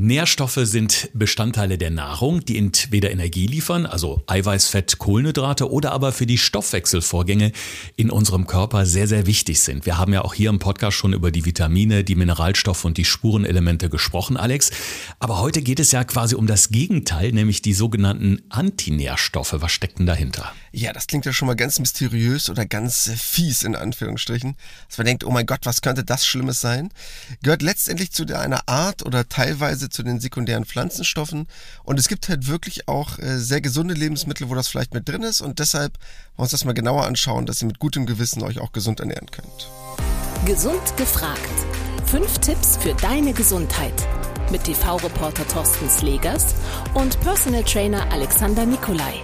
Nährstoffe sind Bestandteile der Nahrung, die entweder Energie liefern, also Eiweiß, Fett, Kohlenhydrate, oder aber für die Stoffwechselvorgänge in unserem Körper sehr, sehr wichtig sind. Wir haben ja auch hier im Podcast schon über die Vitamine, die Mineralstoffe und die Spurenelemente gesprochen, Alex. Aber heute geht es ja quasi um das Gegenteil, nämlich die sogenannten Antinährstoffe. Was steckt denn dahinter? Ja, das klingt ja schon mal ganz mysteriös oder ganz fies in Anführungsstrichen. Dass man denkt, oh mein Gott, was könnte das Schlimmes sein? Gehört letztendlich zu einer Art oder teilweise zu den sekundären Pflanzenstoffen. Und es gibt halt wirklich auch äh, sehr gesunde Lebensmittel, wo das vielleicht mit drin ist. Und deshalb wollen wir uns das mal genauer anschauen, dass ihr mit gutem Gewissen euch auch gesund ernähren könnt. Gesund gefragt. Fünf Tipps für deine Gesundheit. Mit TV-Reporter Thorsten Slegers und Personal Trainer Alexander Nikolai.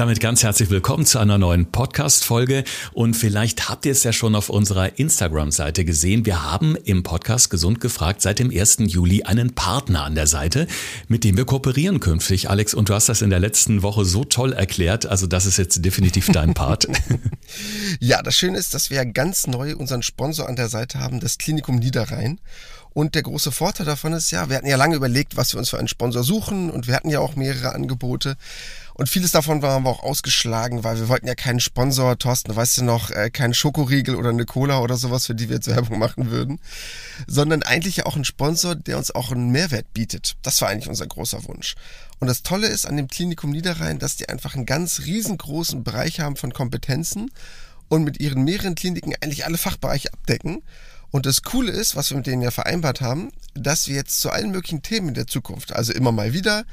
Damit ganz herzlich willkommen zu einer neuen Podcast-Folge. Und vielleicht habt ihr es ja schon auf unserer Instagram-Seite gesehen. Wir haben im Podcast Gesund gefragt seit dem 1. Juli einen Partner an der Seite, mit dem wir kooperieren künftig. Alex, und du hast das in der letzten Woche so toll erklärt. Also das ist jetzt definitiv dein Part. ja, das Schöne ist, dass wir ganz neu unseren Sponsor an der Seite haben, das Klinikum Niederrhein. Und der große Vorteil davon ist ja, wir hatten ja lange überlegt, was wir uns für einen Sponsor suchen und wir hatten ja auch mehrere Angebote. Und vieles davon waren wir auch ausgeschlagen, weil wir wollten ja keinen Sponsor, Thorsten, weißt du noch, äh, keinen Schokoriegel oder eine Cola oder sowas, für die wir jetzt Werbung machen würden, sondern eigentlich ja auch einen Sponsor, der uns auch einen Mehrwert bietet. Das war eigentlich unser großer Wunsch. Und das Tolle ist an dem Klinikum Niederrhein, dass die einfach einen ganz riesengroßen Bereich haben von Kompetenzen und mit ihren mehreren Kliniken eigentlich alle Fachbereiche abdecken. Und das Coole ist, was wir mit denen ja vereinbart haben, dass wir jetzt zu allen möglichen Themen in der Zukunft, also immer mal wieder,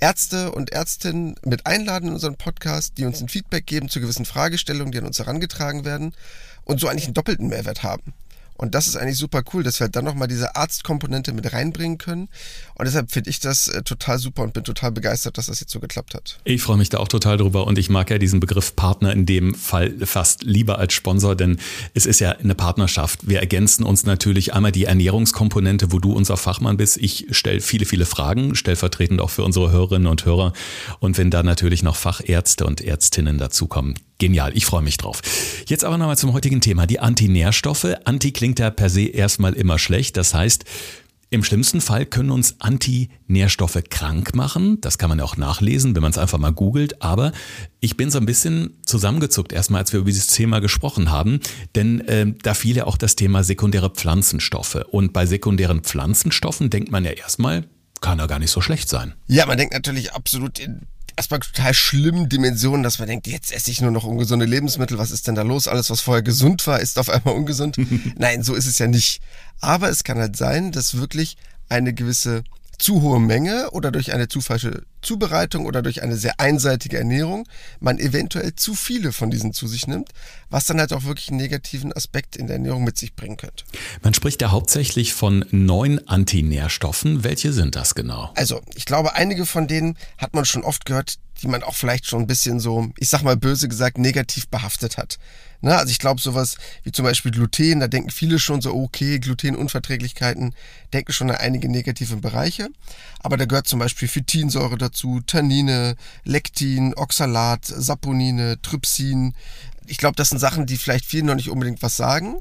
Ärzte und Ärztinnen mit einladen in unseren Podcast, die uns ein Feedback geben zu gewissen Fragestellungen, die an uns herangetragen werden und so eigentlich einen doppelten Mehrwert haben. Und das ist eigentlich super cool, dass wir dann nochmal diese Arztkomponente mit reinbringen können. Und deshalb finde ich das äh, total super und bin total begeistert, dass das jetzt so geklappt hat. Ich freue mich da auch total drüber und ich mag ja diesen Begriff Partner in dem Fall fast lieber als Sponsor, denn es ist ja eine Partnerschaft. Wir ergänzen uns natürlich einmal die Ernährungskomponente, wo du unser Fachmann bist. Ich stelle viele, viele Fragen, stellvertretend auch für unsere Hörerinnen und Hörer. Und wenn da natürlich noch Fachärzte und Ärztinnen dazukommen, Genial, ich freue mich drauf. Jetzt aber nochmal zum heutigen Thema, die Antinährstoffe. Anti klingt ja per se erstmal immer schlecht. Das heißt, im schlimmsten Fall können uns Antinährstoffe krank machen. Das kann man ja auch nachlesen, wenn man es einfach mal googelt. Aber ich bin so ein bisschen zusammengezuckt erstmal, als wir über dieses Thema gesprochen haben. Denn äh, da fiel ja auch das Thema sekundäre Pflanzenstoffe. Und bei sekundären Pflanzenstoffen denkt man ja erstmal, kann er gar nicht so schlecht sein. Ja, man denkt natürlich absolut in erstmal total schlimmen Dimensionen, dass man denkt, jetzt esse ich nur noch ungesunde Lebensmittel, was ist denn da los? Alles, was vorher gesund war, ist auf einmal ungesund. Nein, so ist es ja nicht. Aber es kann halt sein, dass wirklich eine gewisse zu hohe Menge oder durch eine zu falsche Zubereitung oder durch eine sehr einseitige Ernährung man eventuell zu viele von diesen zu sich nimmt, was dann halt auch wirklich einen negativen Aspekt in der Ernährung mit sich bringen könnte. Man spricht ja hauptsächlich von neun Antinährstoffen. Welche sind das genau? Also, ich glaube, einige von denen hat man schon oft gehört, die man auch vielleicht schon ein bisschen so, ich sag mal böse gesagt, negativ behaftet hat. Ne? Also ich glaube sowas wie zum Beispiel Gluten, da denken viele schon so, okay, Glutenunverträglichkeiten, denken schon an einige negative Bereiche. Aber da gehört zum Beispiel Phytinsäure dazu, Tannine, Lektin, Oxalat, Saponine, Trypsin. Ich glaube, das sind Sachen, die vielleicht vielen noch nicht unbedingt was sagen.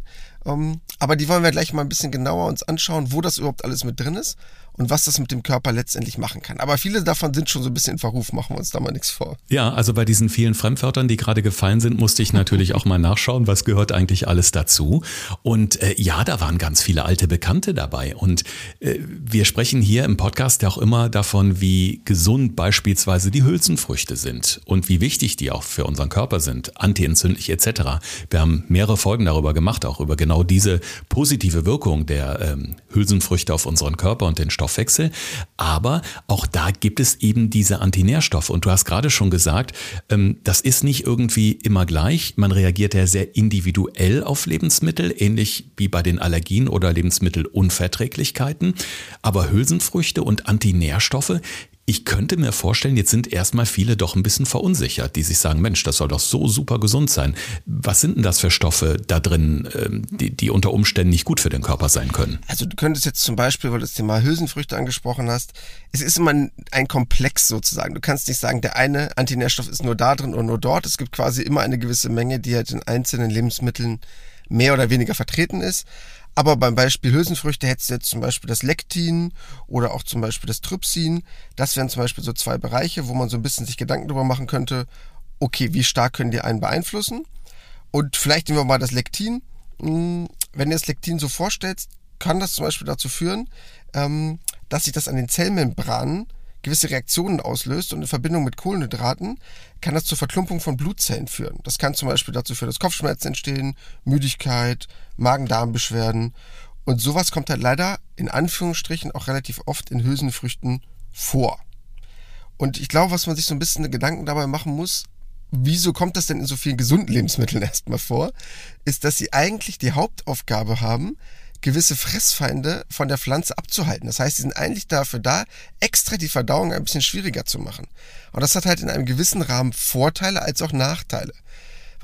Ähm, aber die wollen wir gleich mal ein bisschen genauer uns anschauen, wo das überhaupt alles mit drin ist und was das mit dem Körper letztendlich machen kann. Aber viele davon sind schon so ein bisschen in Verruf, machen wir uns da mal nichts vor. Ja, also bei diesen vielen Fremdwörtern, die gerade gefallen sind, musste ich natürlich auch mal nachschauen, was gehört eigentlich alles dazu. Und äh, ja, da waren ganz viele alte Bekannte dabei. Und äh, wir sprechen hier im Podcast ja auch immer davon, wie gesund beispielsweise die Hülsenfrüchte sind und wie wichtig die auch für unseren Körper sind, antientzündlich etc. Wir haben mehrere Folgen darüber gemacht, auch über genau diese positive Wirkung der ähm, Hülsenfrüchte auf unseren Körper und den Stoff Stoffwechsel. Aber auch da gibt es eben diese Antinährstoffe. Und du hast gerade schon gesagt, ähm, das ist nicht irgendwie immer gleich. Man reagiert ja sehr individuell auf Lebensmittel, ähnlich wie bei den Allergien oder Lebensmittelunverträglichkeiten. Aber Hülsenfrüchte und Antinährstoffe ich könnte mir vorstellen, jetzt sind erstmal viele doch ein bisschen verunsichert, die sich sagen, Mensch, das soll doch so super gesund sein. Was sind denn das für Stoffe da drin, ähm, die, die unter Umständen nicht gut für den Körper sein können? Also du könntest jetzt zum Beispiel, weil du das Thema Hülsenfrüchte angesprochen hast, es ist immer ein Komplex sozusagen. Du kannst nicht sagen, der eine Antinährstoff ist nur da drin oder nur dort. Es gibt quasi immer eine gewisse Menge, die halt in einzelnen Lebensmitteln mehr oder weniger vertreten ist. Aber beim Beispiel Hülsenfrüchte hättest du jetzt zum Beispiel das Lektin oder auch zum Beispiel das Trypsin. Das wären zum Beispiel so zwei Bereiche, wo man so ein bisschen sich Gedanken darüber machen könnte, okay, wie stark können die einen beeinflussen? Und vielleicht nehmen wir mal das Lektin. Hm, wenn du das Lektin so vorstellst, kann das zum Beispiel dazu führen, ähm, dass sich das an den Zellmembranen gewisse Reaktionen auslöst und in Verbindung mit Kohlenhydraten kann das zur Verklumpung von Blutzellen führen. Das kann zum Beispiel dazu führen, dass Kopfschmerzen entstehen, Müdigkeit, Magen-Darm-Beschwerden und sowas kommt halt leider in Anführungsstrichen auch relativ oft in Hülsenfrüchten vor. Und ich glaube, was man sich so ein bisschen Gedanken dabei machen muss, wieso kommt das denn in so vielen gesunden Lebensmitteln erstmal vor, ist, dass sie eigentlich die Hauptaufgabe haben, gewisse Fressfeinde von der Pflanze abzuhalten. Das heißt, sie sind eigentlich dafür da, extra die Verdauung ein bisschen schwieriger zu machen. Und das hat halt in einem gewissen Rahmen Vorteile als auch Nachteile.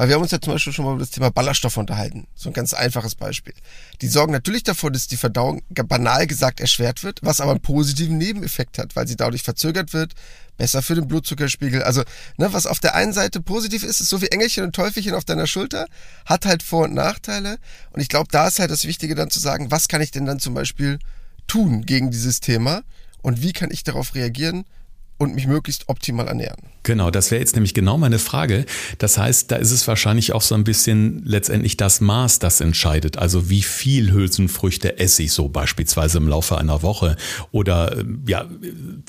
Weil wir haben uns ja zum Beispiel schon mal über das Thema Ballaststoffe unterhalten. So ein ganz einfaches Beispiel. Die sorgen natürlich dafür, dass die Verdauung banal gesagt erschwert wird, was aber einen positiven Nebeneffekt hat, weil sie dadurch verzögert wird, besser für den Blutzuckerspiegel. Also, ne, was auf der einen Seite positiv ist, ist so wie Engelchen und Teufelchen auf deiner Schulter, hat halt Vor- und Nachteile. Und ich glaube, da ist halt das Wichtige dann zu sagen, was kann ich denn dann zum Beispiel tun gegen dieses Thema und wie kann ich darauf reagieren, und mich möglichst optimal ernähren. Genau, das wäre jetzt nämlich genau meine Frage. Das heißt, da ist es wahrscheinlich auch so ein bisschen letztendlich das Maß, das entscheidet. Also wie viel Hülsenfrüchte esse ich so beispielsweise im Laufe einer Woche oder äh, ja,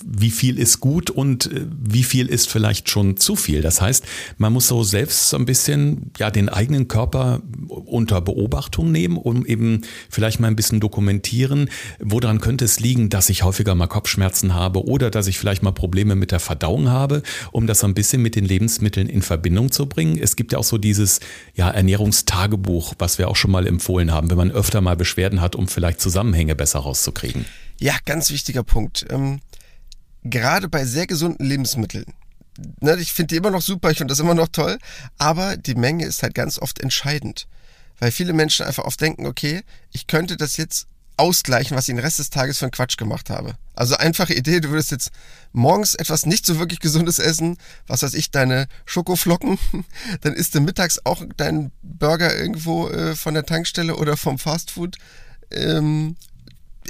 wie viel ist gut und äh, wie viel ist vielleicht schon zu viel. Das heißt, man muss so selbst so ein bisschen ja den eigenen Körper unter Beobachtung nehmen, um eben vielleicht mal ein bisschen dokumentieren, woran könnte es liegen, dass ich häufiger mal Kopfschmerzen habe oder dass ich vielleicht mal Probleme Probleme mit der Verdauung habe, um das so ein bisschen mit den Lebensmitteln in Verbindung zu bringen. Es gibt ja auch so dieses ja, Ernährungstagebuch, was wir auch schon mal empfohlen haben, wenn man öfter mal Beschwerden hat, um vielleicht Zusammenhänge besser rauszukriegen. Ja, ganz wichtiger Punkt. Ähm, gerade bei sehr gesunden Lebensmitteln, ne, ich finde die immer noch super, ich finde das immer noch toll, aber die Menge ist halt ganz oft entscheidend. Weil viele Menschen einfach oft denken, okay, ich könnte das jetzt ausgleichen, was ich den Rest des Tages für einen Quatsch gemacht habe. Also einfache Idee, du würdest jetzt morgens etwas nicht so wirklich gesundes essen, was weiß ich, deine Schokoflocken, dann isst du mittags auch deinen Burger irgendwo äh, von der Tankstelle oder vom Fastfood, ähm,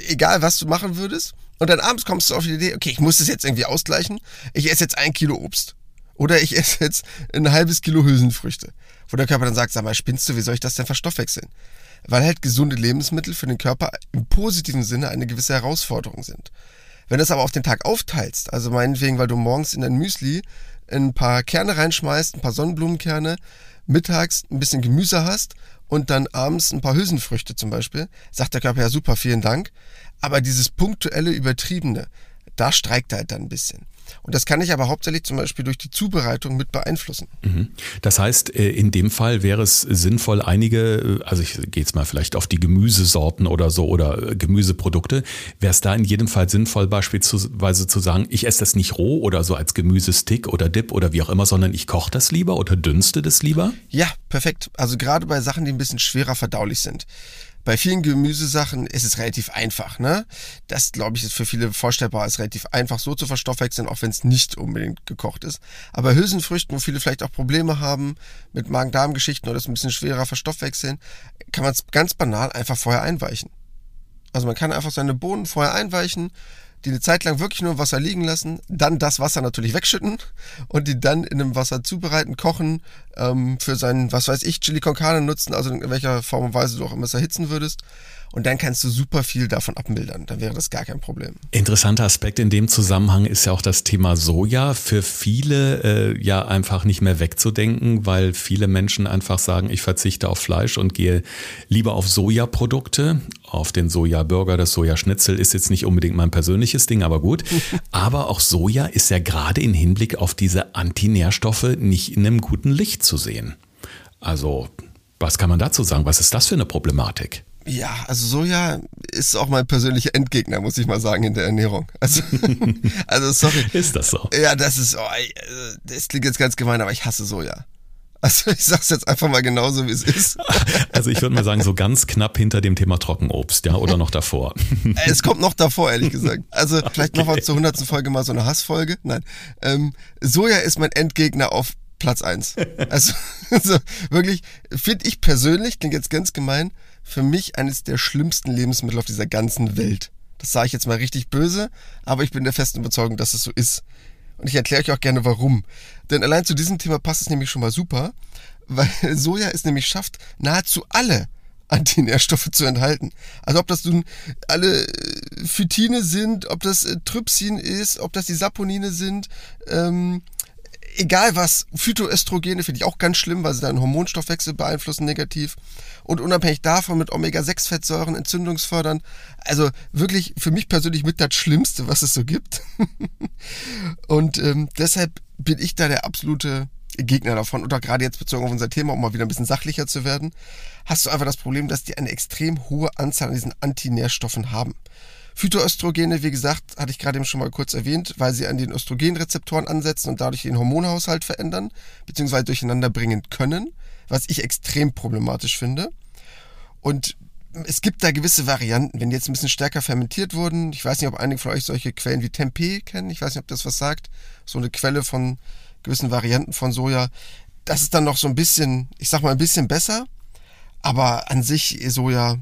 egal was du machen würdest. Und dann abends kommst du auf die Idee, okay, ich muss das jetzt irgendwie ausgleichen, ich esse jetzt ein Kilo Obst. Oder ich esse jetzt ein halbes Kilo Hülsenfrüchte. Wo der Körper dann sagt, sag mal, spinnst du, wie soll ich das denn verstoffwechseln? Weil halt gesunde Lebensmittel für den Körper im positiven Sinne eine gewisse Herausforderung sind. Wenn du es aber auf den Tag aufteilst, also meinetwegen, weil du morgens in dein Müsli ein paar Kerne reinschmeißt, ein paar Sonnenblumenkerne, mittags ein bisschen Gemüse hast und dann abends ein paar Hülsenfrüchte zum Beispiel, sagt der Körper ja super, vielen Dank. Aber dieses punktuelle, übertriebene, da streikt er halt dann ein bisschen. Und das kann ich aber hauptsächlich zum Beispiel durch die Zubereitung mit beeinflussen. Mhm. Das heißt, äh, in dem Fall wäre es sinnvoll, einige, äh, also ich gehe jetzt mal vielleicht auf die Gemüsesorten oder so oder äh, Gemüseprodukte, wäre es da in jedem Fall sinnvoll, beispielsweise zu sagen, ich esse das nicht roh oder so als Gemüsestick oder Dip oder wie auch immer, sondern ich koche das lieber oder dünste das lieber? Ja, perfekt. Also gerade bei Sachen, die ein bisschen schwerer verdaulich sind. Bei vielen Gemüsesachen ist es relativ einfach. Ne? Das, glaube ich, ist für viele vorstellbar, ist relativ einfach so zu verstoffwechseln, auch wenn es nicht unbedingt gekocht ist. Aber Hülsenfrüchten, wo viele vielleicht auch Probleme haben mit Magen-Darm-Geschichten oder es ein bisschen schwerer verstoffwechseln, kann man es ganz banal einfach vorher einweichen. Also man kann einfach seine Bohnen vorher einweichen, die eine Zeit lang wirklich nur im Wasser liegen lassen, dann das Wasser natürlich wegschütten und die dann in einem Wasser zubereiten, kochen, ähm, für seinen, was weiß ich, Chili con Carne nutzen, also in welcher Form und Weise du auch immer es erhitzen würdest. Und dann kannst du super viel davon abmildern. Dann wäre das gar kein Problem. Interessanter Aspekt in dem Zusammenhang ist ja auch das Thema Soja. Für viele äh, ja einfach nicht mehr wegzudenken, weil viele Menschen einfach sagen, ich verzichte auf Fleisch und gehe lieber auf Sojaprodukte. Auf den Sojaburger, das Sojaschnitzel ist jetzt nicht unbedingt mein persönliches Ding, aber gut. aber auch Soja ist ja gerade in Hinblick auf diese Antinährstoffe nicht in einem guten Licht zu sehen. Also, was kann man dazu sagen? Was ist das für eine Problematik? Ja, also Soja ist auch mein persönlicher Endgegner, muss ich mal sagen, in der Ernährung. Also, also sorry. Ist das so? Ja, das ist, oh, das klingt jetzt ganz gemein, aber ich hasse Soja. Also ich sag's jetzt einfach mal genauso, wie es ist. Also ich würde mal sagen, so ganz knapp hinter dem Thema Trockenobst, ja, oder noch davor. Es kommt noch davor, ehrlich gesagt. Also vielleicht okay. machen wir zur hundertsten Folge mal so eine Hassfolge. Nein. Ähm, Soja ist mein Endgegner auf Platz eins. Also, also wirklich, finde ich persönlich, klingt jetzt ganz gemein, für mich eines der schlimmsten Lebensmittel auf dieser ganzen Welt. Das sage ich jetzt mal richtig böse, aber ich bin der festen Überzeugung, dass es so ist. Und ich erkläre euch auch gerne warum. Denn allein zu diesem Thema passt es nämlich schon mal super, weil Soja es nämlich schafft, nahezu alle Antinährstoffe zu enthalten. Also ob das nun alle äh, Phytine sind, ob das äh, Trypsin ist, ob das die Saponine sind, ähm, egal was, Phytoöstrogene finde ich auch ganz schlimm, weil sie deinen Hormonstoffwechsel beeinflussen negativ. Und unabhängig davon mit Omega-6-Fettsäuren, entzündungsfördernd. Also wirklich für mich persönlich mit das Schlimmste, was es so gibt. und ähm, deshalb bin ich da der absolute Gegner davon. Und auch gerade jetzt bezogen auf unser Thema, um mal wieder ein bisschen sachlicher zu werden, hast du einfach das Problem, dass die eine extrem hohe Anzahl an diesen Antinährstoffen haben. Phytoöstrogene, wie gesagt, hatte ich gerade eben schon mal kurz erwähnt, weil sie an den Östrogenrezeptoren ansetzen und dadurch den Hormonhaushalt verändern, beziehungsweise durcheinander bringen können, was ich extrem problematisch finde. Und es gibt da gewisse Varianten, wenn die jetzt ein bisschen stärker fermentiert wurden. Ich weiß nicht, ob einige von euch solche Quellen wie Tempeh kennen. Ich weiß nicht, ob das was sagt. So eine Quelle von gewissen Varianten von Soja. Das ist dann noch so ein bisschen, ich sag mal, ein bisschen besser. Aber an sich Soja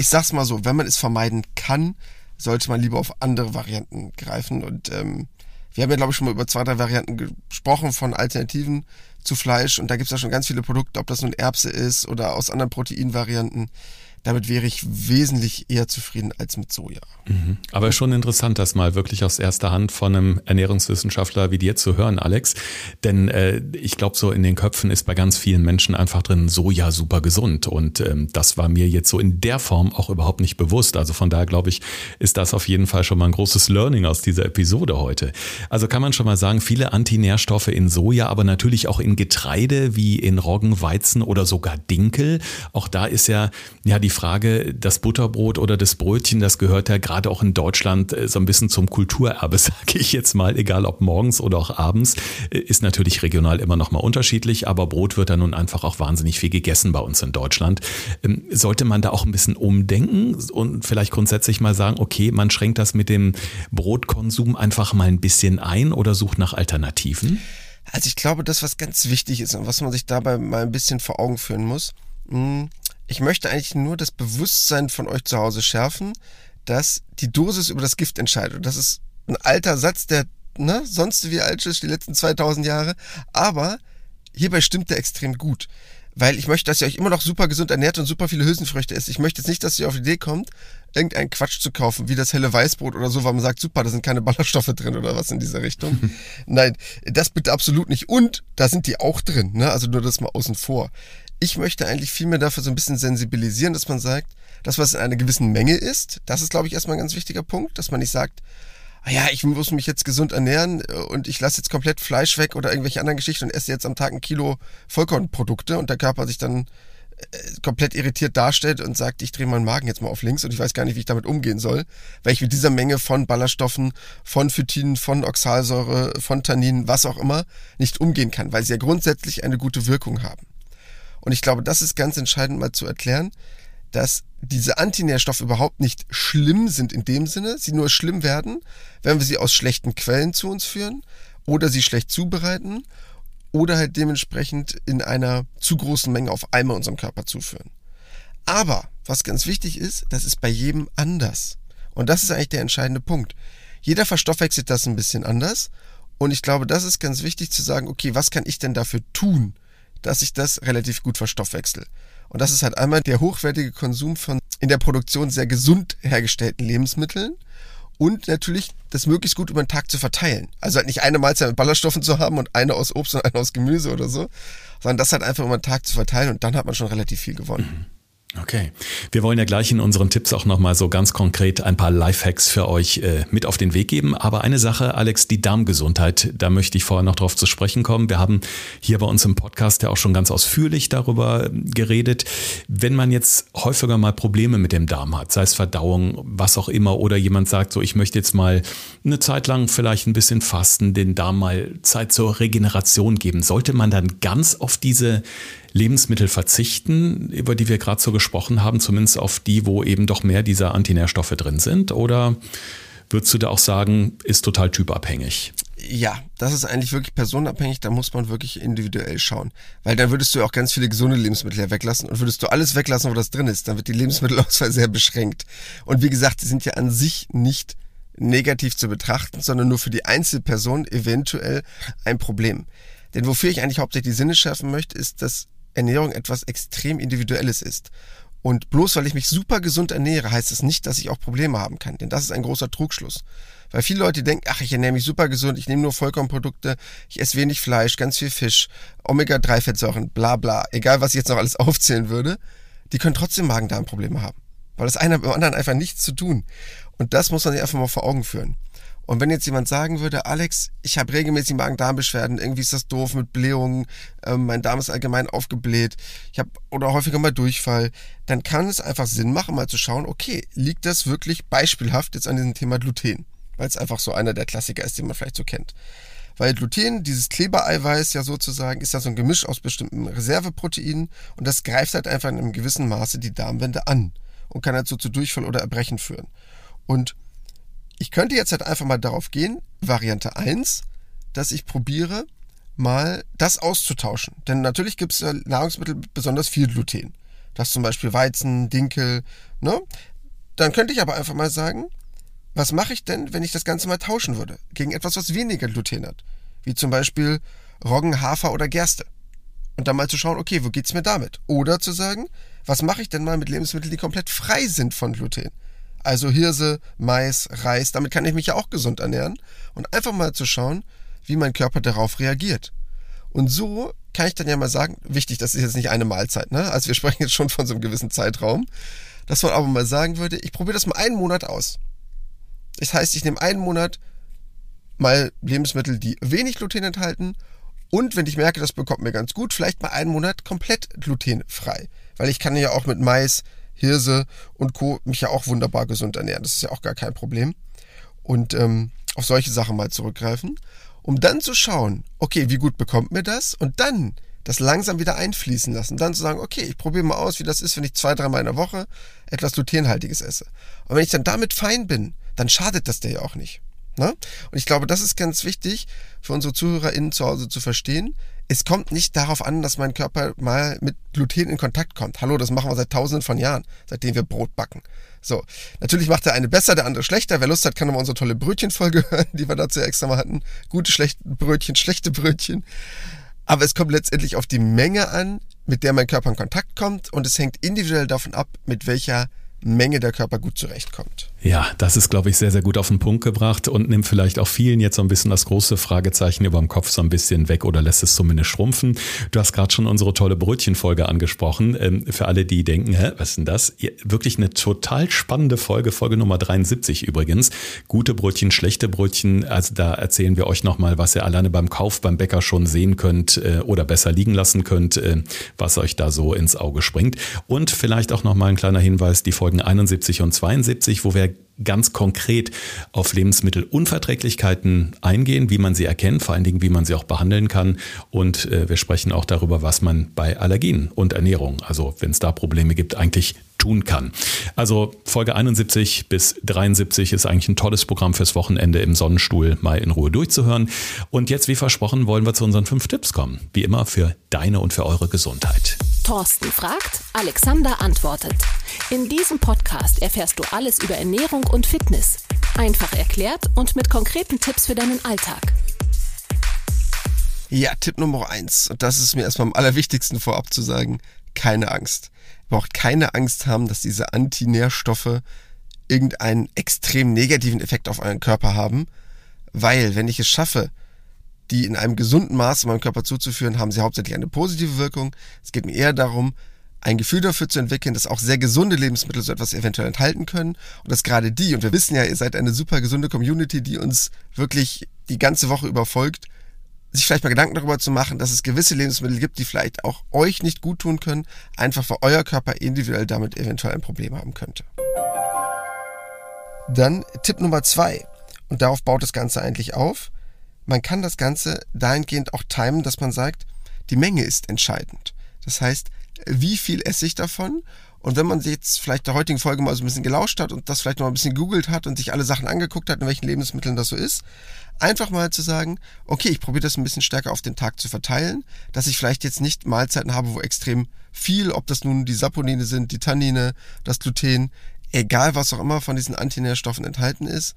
ich sag's mal so, wenn man es vermeiden kann, sollte man lieber auf andere Varianten greifen. Und ähm, wir haben ja, glaube ich, schon mal über zwei, drei Varianten gesprochen von Alternativen zu Fleisch. Und da gibt's ja schon ganz viele Produkte, ob das nun Erbse ist oder aus anderen Proteinvarianten damit wäre ich wesentlich eher zufrieden als mit Soja. Mhm. Aber schon interessant, das mal wirklich aus erster Hand von einem Ernährungswissenschaftler wie dir zu hören, Alex. Denn äh, ich glaube, so in den Köpfen ist bei ganz vielen Menschen einfach drin, Soja super gesund. Und ähm, das war mir jetzt so in der Form auch überhaupt nicht bewusst. Also von daher glaube ich, ist das auf jeden Fall schon mal ein großes Learning aus dieser Episode heute. Also kann man schon mal sagen, viele Antinährstoffe in Soja, aber natürlich auch in Getreide wie in Roggen, Weizen oder sogar Dinkel. Auch da ist ja, ja die die Frage, das Butterbrot oder das Brötchen, das gehört ja gerade auch in Deutschland äh, so ein bisschen zum Kulturerbe, sage ich jetzt mal, egal ob morgens oder auch abends, äh, ist natürlich regional immer noch mal unterschiedlich, aber Brot wird da nun einfach auch wahnsinnig viel gegessen bei uns in Deutschland. Ähm, sollte man da auch ein bisschen umdenken und vielleicht grundsätzlich mal sagen, okay, man schränkt das mit dem Brotkonsum einfach mal ein bisschen ein oder sucht nach Alternativen? Also ich glaube, das, was ganz wichtig ist und was man sich dabei mal ein bisschen vor Augen führen muss, hm, ich möchte eigentlich nur das Bewusstsein von euch zu Hause schärfen, dass die Dosis über das Gift entscheidet. Und das ist ein alter Satz, der ne, sonst wie alt ist, die letzten 2000 Jahre. Aber hierbei stimmt der extrem gut. Weil ich möchte, dass ihr euch immer noch super gesund ernährt und super viele Hülsenfrüchte esst. Ich möchte jetzt nicht, dass ihr auf die Idee kommt, irgendeinen Quatsch zu kaufen, wie das helle Weißbrot oder so, weil man sagt, super, da sind keine Ballaststoffe drin oder was in dieser Richtung. Nein, das bitte absolut nicht. Und da sind die auch drin, ne? Also nur das mal außen vor ich möchte eigentlich vielmehr dafür so ein bisschen sensibilisieren, dass man sagt, das, was in einer gewissen Menge ist, das ist, glaube ich, erstmal ein ganz wichtiger Punkt, dass man nicht sagt, ah ja, ich muss mich jetzt gesund ernähren äh, und ich lasse jetzt komplett Fleisch weg oder irgendwelche anderen Geschichten und esse jetzt am Tag ein Kilo Vollkornprodukte und der Körper sich dann äh, komplett irritiert darstellt und sagt, ich drehe meinen Magen jetzt mal auf links und ich weiß gar nicht, wie ich damit umgehen soll, weil ich mit dieser Menge von Ballaststoffen, von Phytinen, von Oxalsäure, von Tanninen, was auch immer, nicht umgehen kann, weil sie ja grundsätzlich eine gute Wirkung haben. Und ich glaube, das ist ganz entscheidend mal zu erklären, dass diese Antinährstoffe überhaupt nicht schlimm sind in dem Sinne, sie nur schlimm werden, wenn wir sie aus schlechten Quellen zu uns führen oder sie schlecht zubereiten oder halt dementsprechend in einer zu großen Menge auf einmal unserem Körper zuführen. Aber was ganz wichtig ist, das ist bei jedem anders. Und das ist eigentlich der entscheidende Punkt. Jeder verstoffwechselt das ein bisschen anders. Und ich glaube, das ist ganz wichtig zu sagen, okay, was kann ich denn dafür tun, dass ich das relativ gut verstoffwechsel. Und das ist halt einmal der hochwertige Konsum von in der Produktion sehr gesund hergestellten Lebensmitteln und natürlich das möglichst gut über den Tag zu verteilen. Also halt nicht eine Mahlzeit mit Ballaststoffen zu haben und eine aus Obst und eine aus Gemüse oder so, sondern das halt einfach über den Tag zu verteilen und dann hat man schon relativ viel gewonnen. Okay. Wir wollen ja gleich in unseren Tipps auch nochmal so ganz konkret ein paar Lifehacks für euch äh, mit auf den Weg geben. Aber eine Sache, Alex, die Darmgesundheit, da möchte ich vorher noch drauf zu sprechen kommen. Wir haben hier bei uns im Podcast ja auch schon ganz ausführlich darüber äh, geredet. Wenn man jetzt häufiger mal Probleme mit dem Darm hat, sei es Verdauung, was auch immer, oder jemand sagt so, ich möchte jetzt mal eine Zeit lang vielleicht ein bisschen fasten, den Darm mal Zeit zur Regeneration geben, sollte man dann ganz auf diese Lebensmittel verzichten, über die wir gerade so gesprochen haben, zumindest auf die, wo eben doch mehr dieser Antinährstoffe drin sind? Oder würdest du da auch sagen, ist total typabhängig? Ja, das ist eigentlich wirklich personenabhängig, da muss man wirklich individuell schauen. Weil dann würdest du auch ganz viele gesunde Lebensmittel ja weglassen und würdest du alles weglassen, wo das drin ist, dann wird die Lebensmittelauswahl sehr beschränkt. Und wie gesagt, die sind ja an sich nicht negativ zu betrachten, sondern nur für die Einzelperson eventuell ein Problem. Denn wofür ich eigentlich hauptsächlich die Sinne schärfen möchte, ist, dass Ernährung etwas extrem Individuelles ist. Und bloß weil ich mich super gesund ernähre, heißt es das nicht, dass ich auch Probleme haben kann. Denn das ist ein großer Trugschluss. Weil viele Leute denken, ach, ich ernähre mich super gesund, ich nehme nur Vollkornprodukte, ich esse wenig Fleisch, ganz viel Fisch, Omega-3-Fettsäuren, bla bla, egal was ich jetzt noch alles aufzählen würde, die können trotzdem Magen-Darm-Probleme haben. Weil das eine mit dem anderen einfach nichts zu tun. Und das muss man sich einfach mal vor Augen führen. Und wenn jetzt jemand sagen würde, Alex, ich habe regelmäßig Magen-Darm-Beschwerden, irgendwie ist das doof mit Blähungen, äh, mein Darm ist allgemein aufgebläht, ich habe oder häufiger mal Durchfall, dann kann es einfach Sinn machen, mal zu schauen, okay, liegt das wirklich beispielhaft jetzt an diesem Thema Gluten? Weil es einfach so einer der Klassiker ist, den man vielleicht so kennt. Weil Gluten, dieses Klebereiweiß ja sozusagen, ist ja so ein Gemisch aus bestimmten Reserveproteinen und das greift halt einfach in einem gewissen Maße die Darmwände an und kann halt so zu Durchfall oder Erbrechen führen. Und ich könnte jetzt halt einfach mal darauf gehen, Variante 1, dass ich probiere, mal das auszutauschen. Denn natürlich gibt es Nahrungsmittel mit besonders viel Gluten. Das zum Beispiel Weizen, Dinkel, ne? Dann könnte ich aber einfach mal sagen, was mache ich denn, wenn ich das Ganze mal tauschen würde? Gegen etwas, was weniger Gluten hat. Wie zum Beispiel Roggen, Hafer oder Gerste. Und dann mal zu schauen, okay, wo geht's mir damit? Oder zu sagen, was mache ich denn mal mit Lebensmitteln, die komplett frei sind von Gluten? Also Hirse, Mais, Reis, damit kann ich mich ja auch gesund ernähren. Und einfach mal zu schauen, wie mein Körper darauf reagiert. Und so kann ich dann ja mal sagen, wichtig, das ist jetzt nicht eine Mahlzeit, ne? Also wir sprechen jetzt schon von so einem gewissen Zeitraum, dass man aber mal sagen würde, ich probiere das mal einen Monat aus. Das heißt, ich nehme einen Monat mal Lebensmittel, die wenig Gluten enthalten und wenn ich merke, das bekommt mir ganz gut, vielleicht mal einen Monat komplett glutenfrei. Weil ich kann ja auch mit Mais, Hirse und Co. mich ja auch wunderbar gesund ernähren. Das ist ja auch gar kein Problem. Und ähm, auf solche Sachen mal zurückgreifen, um dann zu schauen, okay, wie gut bekommt mir das? Und dann das langsam wieder einfließen lassen. Dann zu sagen, okay, ich probiere mal aus, wie das ist, wenn ich zwei, dreimal in der Woche etwas glutenhaltiges esse. Und wenn ich dann damit fein bin, dann schadet das dir ja auch nicht. Ne? Und ich glaube, das ist ganz wichtig für unsere ZuhörerInnen zu Hause zu verstehen es kommt nicht darauf an, dass mein Körper mal mit Gluten in Kontakt kommt. Hallo, das machen wir seit tausenden von Jahren, seitdem wir Brot backen. So, natürlich macht der eine besser, der andere schlechter. Wer Lust hat, kann nochmal unsere tolle Brötchenfolge hören, die wir dazu extra mal hatten. Gute, schlechte Brötchen, schlechte Brötchen. Aber es kommt letztendlich auf die Menge an, mit der mein Körper in Kontakt kommt und es hängt individuell davon ab, mit welcher Menge der Körper gut zurechtkommt. Ja, das ist, glaube ich, sehr, sehr gut auf den Punkt gebracht und nimmt vielleicht auch vielen jetzt so ein bisschen das große Fragezeichen über dem Kopf so ein bisschen weg oder lässt es zumindest schrumpfen. Du hast gerade schon unsere tolle Brötchenfolge angesprochen. Ähm, für alle, die denken, hä, was ist denn das? Wirklich eine total spannende Folge, Folge Nummer 73 übrigens. Gute Brötchen, schlechte Brötchen. Also da erzählen wir euch nochmal, was ihr alleine beim Kauf beim Bäcker schon sehen könnt äh, oder besser liegen lassen könnt, äh, was euch da so ins Auge springt. Und vielleicht auch nochmal ein kleiner Hinweis, die Folgen 71 und 72, wo wir ganz konkret auf Lebensmittelunverträglichkeiten eingehen, wie man sie erkennt, vor allen Dingen, wie man sie auch behandeln kann. Und äh, wir sprechen auch darüber, was man bei Allergien und Ernährung, also wenn es da Probleme gibt, eigentlich tun kann. Also Folge 71 bis 73 ist eigentlich ein tolles Programm fürs Wochenende im Sonnenstuhl mal in Ruhe durchzuhören. Und jetzt, wie versprochen, wollen wir zu unseren fünf Tipps kommen. Wie immer für deine und für eure Gesundheit. Thorsten fragt, Alexander antwortet. In diesem Podcast erfährst du alles über Ernährung und Fitness. Einfach erklärt und mit konkreten Tipps für deinen Alltag. Ja, Tipp Nummer eins. Und das ist mir erstmal am allerwichtigsten vorab zu sagen. Keine Angst. Braucht keine Angst haben, dass diese Antinährstoffe irgendeinen extrem negativen Effekt auf euren Körper haben. Weil, wenn ich es schaffe, die in einem gesunden Maße meinem Körper zuzuführen, haben sie hauptsächlich eine positive Wirkung. Es geht mir eher darum, ein Gefühl dafür zu entwickeln, dass auch sehr gesunde Lebensmittel so etwas eventuell enthalten können und dass gerade die, und wir wissen ja, ihr seid eine super gesunde Community, die uns wirklich die ganze Woche überfolgt, sich vielleicht mal Gedanken darüber zu machen, dass es gewisse Lebensmittel gibt, die vielleicht auch euch nicht gut tun können, einfach weil euer Körper individuell damit eventuell ein Problem haben könnte. Dann Tipp Nummer zwei, und darauf baut das Ganze eigentlich auf, man kann das Ganze dahingehend auch timen, dass man sagt, die Menge ist entscheidend. Das heißt, wie viel esse ich davon? Und wenn man jetzt vielleicht der heutigen Folge mal so ein bisschen gelauscht hat und das vielleicht noch ein bisschen googelt hat und sich alle Sachen angeguckt hat, in welchen Lebensmitteln das so ist, einfach mal zu sagen, okay, ich probiere das ein bisschen stärker auf den Tag zu verteilen, dass ich vielleicht jetzt nicht Mahlzeiten habe, wo extrem viel, ob das nun die Saponine sind, die Tannine, das Gluten, egal was auch immer von diesen Antinährstoffen enthalten ist,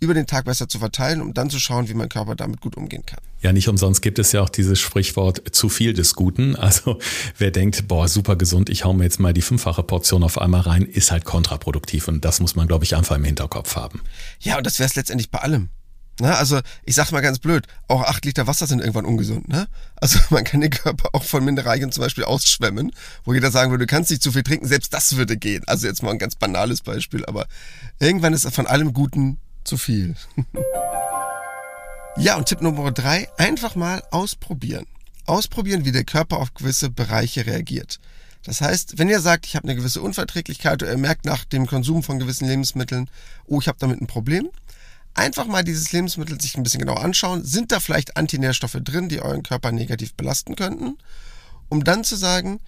über den Tag besser zu verteilen, um dann zu schauen, wie mein Körper damit gut umgehen kann. Ja, nicht umsonst gibt es ja auch dieses Sprichwort zu viel des Guten. Also wer denkt, boah, super gesund, ich hau mir jetzt mal die fünffache Portion auf einmal rein, ist halt kontraproduktiv und das muss man, glaube ich, einfach im Hinterkopf haben. Ja, und das wäre es letztendlich bei allem. Na, ne? also ich sag's mal ganz blöd, auch acht Liter Wasser sind irgendwann ungesund. Ne? Also man kann den Körper auch von Mineralien zum Beispiel ausschwemmen, wo jeder sagen würde, du kannst nicht zu viel trinken, selbst das würde gehen. Also jetzt mal ein ganz banales Beispiel, aber irgendwann ist von allem Guten zu viel. ja, und Tipp Nummer drei, einfach mal ausprobieren. Ausprobieren, wie der Körper auf gewisse Bereiche reagiert. Das heißt, wenn ihr sagt, ich habe eine gewisse Unverträglichkeit oder ihr merkt nach dem Konsum von gewissen Lebensmitteln, oh, ich habe damit ein Problem, einfach mal dieses Lebensmittel sich ein bisschen genau anschauen. Sind da vielleicht Antinährstoffe drin, die euren Körper negativ belasten könnten? Um dann zu sagen,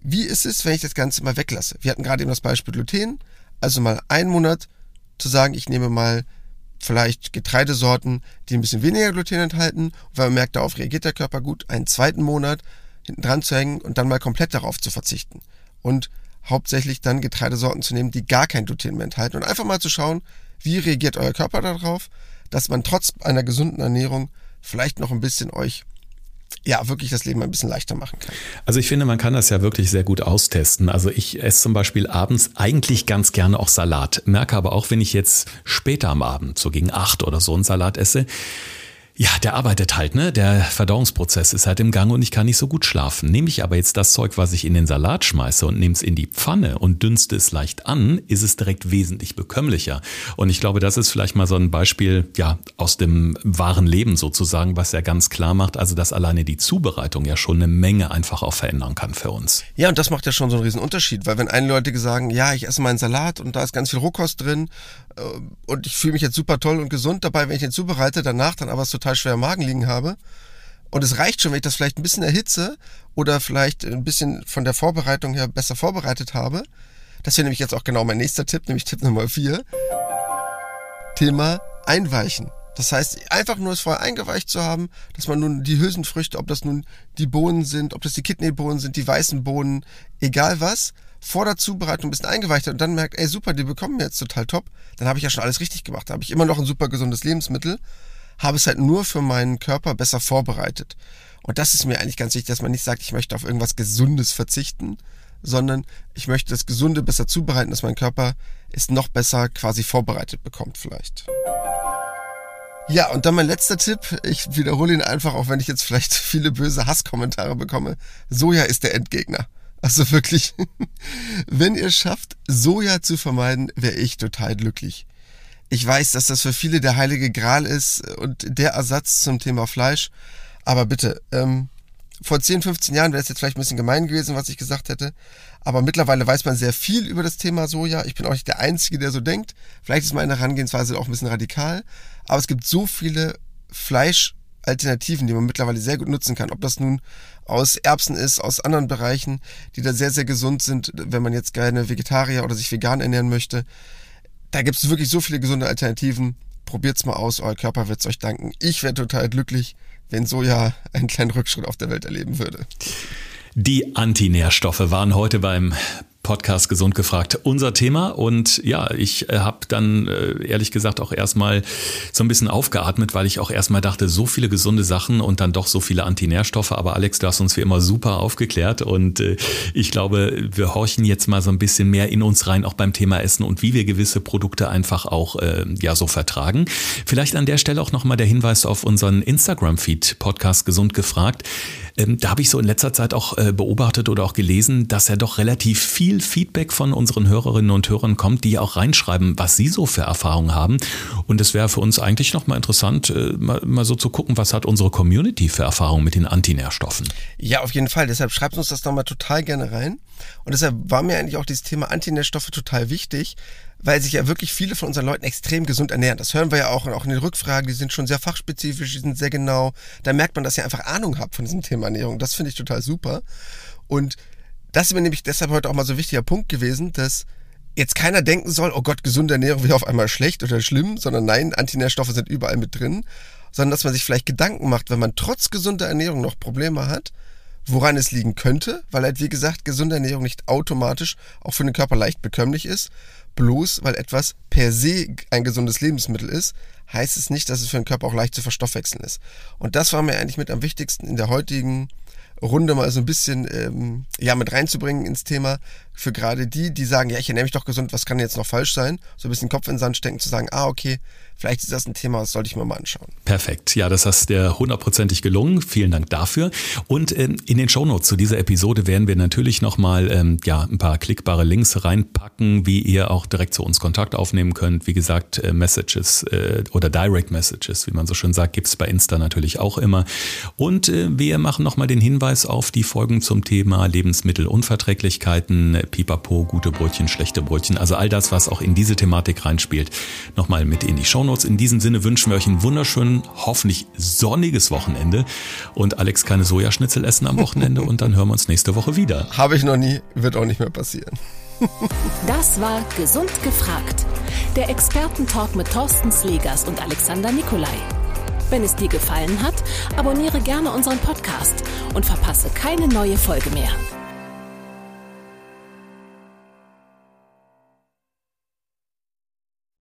wie ist es, wenn ich das Ganze mal weglasse? Wir hatten gerade eben das Beispiel Gluten. Also mal einen Monat zu sagen, ich nehme mal vielleicht Getreidesorten, die ein bisschen weniger Gluten enthalten, weil man merkt, darauf reagiert der Körper gut, einen zweiten Monat hinten dran zu hängen und dann mal komplett darauf zu verzichten. Und hauptsächlich dann Getreidesorten zu nehmen, die gar kein Gluten mehr enthalten und einfach mal zu schauen, wie reagiert euer Körper darauf, dass man trotz einer gesunden Ernährung vielleicht noch ein bisschen euch ja, wirklich das Leben ein bisschen leichter machen kann. Also ich finde, man kann das ja wirklich sehr gut austesten. Also ich esse zum Beispiel abends eigentlich ganz gerne auch Salat. Merke aber auch, wenn ich jetzt später am Abend, so gegen acht oder so, einen Salat esse, ja, der arbeitet halt, ne? Der Verdauungsprozess ist halt im Gang und ich kann nicht so gut schlafen. Nehme ich aber jetzt das Zeug, was ich in den Salat schmeiße und nehme es in die Pfanne und dünste es leicht an, ist es direkt wesentlich bekömmlicher. Und ich glaube, das ist vielleicht mal so ein Beispiel, ja, aus dem wahren Leben sozusagen, was ja ganz klar macht, also dass alleine die Zubereitung ja schon eine Menge einfach auch verändern kann für uns. Ja, und das macht ja schon so einen riesen Unterschied, weil wenn eine Leute sagen, ja, ich esse meinen Salat und da ist ganz viel Rohkost drin und ich fühle mich jetzt super toll und gesund dabei, wenn ich den zubereite, danach dann aber so total schwer im Magen liegen habe. Und es reicht schon, wenn ich das vielleicht ein bisschen erhitze oder vielleicht ein bisschen von der Vorbereitung her besser vorbereitet habe. Das wäre nämlich jetzt auch genau mein nächster Tipp, nämlich Tipp Nummer 4. Thema Einweichen. Das heißt, einfach nur es vorher eingeweicht zu haben, dass man nun die Hülsenfrüchte, ob das nun die Bohnen sind, ob das die Kidneybohnen sind, die weißen Bohnen, egal was, vor der Zubereitung ein bisschen eingeweicht hat und dann merkt, ey super, die bekommen jetzt total top, dann habe ich ja schon alles richtig gemacht. Da habe ich immer noch ein super gesundes Lebensmittel habe es halt nur für meinen Körper besser vorbereitet. Und das ist mir eigentlich ganz wichtig, dass man nicht sagt, ich möchte auf irgendwas Gesundes verzichten, sondern ich möchte das Gesunde besser zubereiten, dass mein Körper es noch besser quasi vorbereitet bekommt vielleicht. Ja, und dann mein letzter Tipp. Ich wiederhole ihn einfach, auch wenn ich jetzt vielleicht viele böse Hasskommentare bekomme. Soja ist der Endgegner. Also wirklich, wenn ihr schafft, Soja zu vermeiden, wäre ich total glücklich. Ich weiß, dass das für viele der heilige Gral ist und der Ersatz zum Thema Fleisch. Aber bitte, ähm, vor 10, 15 Jahren wäre es jetzt vielleicht ein bisschen gemein gewesen, was ich gesagt hätte. Aber mittlerweile weiß man sehr viel über das Thema Soja. Ich bin auch nicht der Einzige, der so denkt. Vielleicht ist meine Herangehensweise auch ein bisschen radikal. Aber es gibt so viele Fleischalternativen, die man mittlerweile sehr gut nutzen kann. Ob das nun aus Erbsen ist, aus anderen Bereichen, die da sehr, sehr gesund sind, wenn man jetzt gerne Vegetarier oder sich vegan ernähren möchte. Da gibt es wirklich so viele gesunde Alternativen. Probiert's mal aus, euer Körper wird's euch danken. Ich wäre total glücklich, wenn Soja einen kleinen Rückschritt auf der Welt erleben würde. Die Antinährstoffe waren heute beim Podcast Gesund gefragt unser Thema. Und ja, ich äh, habe dann äh, ehrlich gesagt auch erstmal so ein bisschen aufgeatmet, weil ich auch erstmal dachte, so viele gesunde Sachen und dann doch so viele Antinährstoffe. Aber Alex, du hast uns wie immer super aufgeklärt und äh, ich glaube, wir horchen jetzt mal so ein bisschen mehr in uns rein, auch beim Thema Essen und wie wir gewisse Produkte einfach auch äh, ja so vertragen. Vielleicht an der Stelle auch nochmal der Hinweis auf unseren Instagram-Feed, Podcast Gesund gefragt. Ähm, da habe ich so in letzter Zeit auch beobachtet oder auch gelesen, dass ja doch relativ viel Feedback von unseren Hörerinnen und Hörern kommt, die auch reinschreiben, was sie so für Erfahrungen haben. Und es wäre für uns eigentlich nochmal interessant, äh, mal, mal so zu gucken, was hat unsere Community für Erfahrungen mit den Antinährstoffen. Ja, auf jeden Fall. Deshalb schreibt uns das nochmal total gerne rein. Und deshalb war mir eigentlich auch dieses Thema Antinährstoffe total wichtig, weil sich ja wirklich viele von unseren Leuten extrem gesund ernähren. Das hören wir ja auch, auch in den Rückfragen, die sind schon sehr fachspezifisch, die sind sehr genau. Da merkt man, dass ihr einfach Ahnung habt von diesem Thema Ernährung. Das finde ich total super. Und das ist mir nämlich deshalb heute auch mal so ein wichtiger Punkt gewesen, dass jetzt keiner denken soll, oh Gott, gesunde Ernährung wäre auf einmal schlecht oder schlimm, sondern nein, Antinährstoffe sind überall mit drin, sondern dass man sich vielleicht Gedanken macht, wenn man trotz gesunder Ernährung noch Probleme hat, woran es liegen könnte, weil halt wie gesagt gesunde Ernährung nicht automatisch auch für den Körper leicht bekömmlich ist. Bloß weil etwas per se ein gesundes Lebensmittel ist, heißt es nicht, dass es für den Körper auch leicht zu verstoffwechseln ist. Und das war mir eigentlich mit am wichtigsten in der heutigen Runde mal so ein bisschen ähm, ja mit reinzubringen ins Thema für gerade die, die sagen, ja, ich ernähre mich doch gesund, was kann jetzt noch falsch sein? So ein bisschen Kopf in den Sand stecken, zu sagen, ah, okay, vielleicht ist das ein Thema, das sollte ich mir mal anschauen. Perfekt. Ja, das hast dir hundertprozentig gelungen. Vielen Dank dafür. Und ähm, in den Shownotes zu dieser Episode werden wir natürlich nochmal ähm, ja, ein paar klickbare Links reinpacken, wie ihr auch direkt zu uns Kontakt aufnehmen könnt. Wie gesagt, äh, Messages äh, oder Direct Messages, wie man so schön sagt, gibt's bei Insta natürlich auch immer. Und äh, wir machen nochmal den Hinweis auf die Folgen zum Thema Lebensmittelunverträglichkeiten Pipapo, gute Brötchen, schlechte Brötchen, also all das, was auch in diese Thematik reinspielt, nochmal mit in die Shownotes. In diesem Sinne wünschen wir euch ein wunderschön, hoffentlich sonniges Wochenende und Alex keine Sojaschnitzel essen am Wochenende und dann hören wir uns nächste Woche wieder. Habe ich noch nie, wird auch nicht mehr passieren. Das war Gesund gefragt. Der Expertentalk mit Thorsten Slegers und Alexander Nikolai. Wenn es dir gefallen hat, abonniere gerne unseren Podcast und verpasse keine neue Folge mehr.